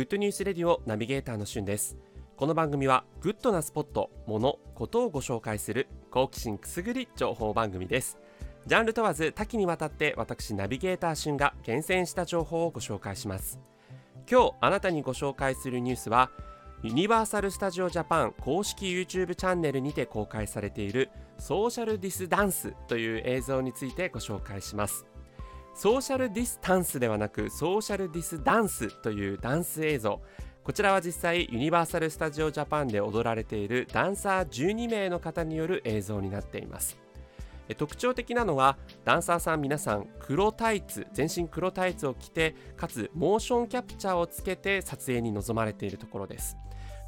Good News Radio ナビゲーターのしゅんです。この番組はグッドなスポット、もの、ことをご紹介する好奇心くすぐり情報番組です。ジャンル問わず多岐にわたって私ナビゲーターしゅんが厳選した情報をご紹介します。今日あなたにご紹介するニュースはユニバーサル・スタジオ・ジャパン公式 YouTube チャンネルにて公開されているソーシャルディスダンスという映像についてご紹介します。ソーシャルディスタンスではなくソーシャルディスダンスというダンス映像。こちらは実際ユニバーサル・スタジオ・ジャパンで踊られているダンサー12名の方による映像になっています。特徴的なのはダンサーさん皆さん黒タイツ全身黒タイツを着てかつモーションキャプチャーをつけて撮影に臨まれているところです。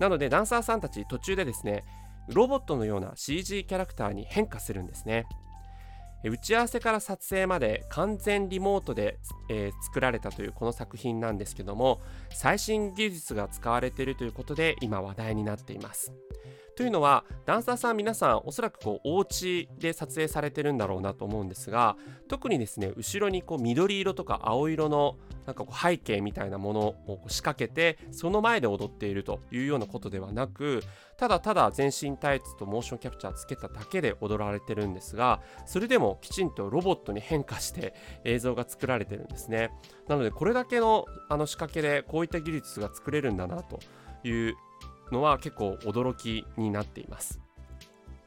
なのでダンサーさんたち途中でですねロボットのような CG キャラクターに変化するんですね。打ち合わせから撮影まで完全リモートで、えー、作られたというこの作品なんですけども最新技術が使われているということで今話題になっています。というのはダンサーさん皆さんおそらくこうお家で撮影されてるんだろうなと思うんですが特にですね後ろにこう緑色とか青色のなんかこう背景みたいなものを仕掛けてその前で踊っているというようなことではなくただただ全身タイツとモーションキャプチャーつけただけで踊られてるんですがそれでもきちんとロボットに変化して映像が作られてるんですね。なのでこれだけのあの仕掛けでこういった技術が作れるんだなというのは結構驚きになっています。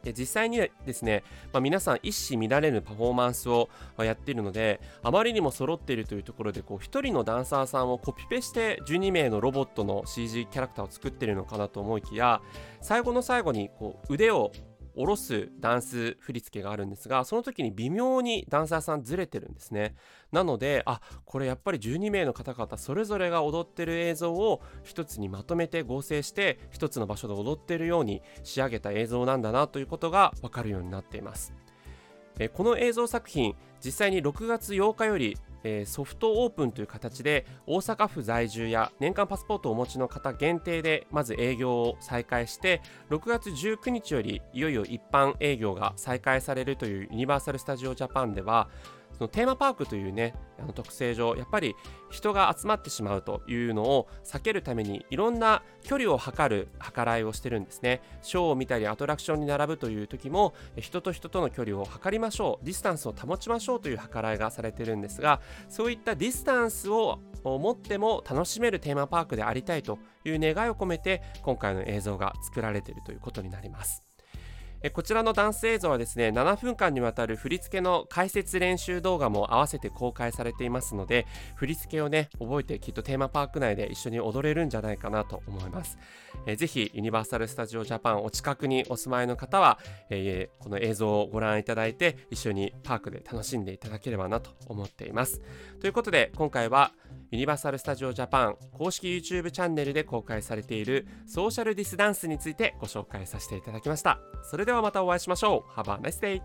で実際にですね、まあ、皆さん一糸乱れぬパフォーマンスをやっているのであまりにも揃っているというところでこう1人のダンサーさんをコピペして12名のロボットの CG キャラクターを作っているのかなと思いきや最後の最後にこう腕を下ろすダンス振り付けがあるんですがその時に微妙にダンサーさんずれてるんですね。なのであこれやっぱり12名の方々それぞれが踊ってる映像を一つにまとめて合成して一つの場所で踊ってるように仕上げた映像なんだなということがわかるようになっています。この映像作品実際に6月8日よりえ、ソフトオープンという形で大阪府在住や年間パスポートをお持ちの方限定でまず営業を再開して6月19日よりいよいよ一般営業が再開されるというユニバーサル・スタジオ・ジャパンではそのテーマパークというねあの特性上やっぱり人が集まってしまうというのを避けるためにいろんな距離を測る計らいをしてるんですね。ショーを見たりアトラクションに並ぶという時も人と人との距離を測りましょう。ディスタンスを保ちましょうという計らいがされてるんですがそういったディスタンスを持っても楽しめるテーマパークでありたいという願いを込めて今回の映像が作られているということになります。えこちらのダンス映像はですね7分間にわたる振り付けの解説練習動画も合わせて公開されていますので振り付けをね覚えてきっとテーマパーク内で一緒に踊れるんじゃないかなと思います、えー、ぜひユニバーサル・スタジオ・ジャパンお近くにお住まいの方は、えー、この映像をご覧いただいて一緒にパークで楽しんでいただければなと思っています。ということで今回はユニバーサル・スタジオ・ジャパン公式 YouTube チャンネルで公開されているソーシャルディスダンスについてご紹介させていただきました。それでではまたお会いしましょう。Have a イ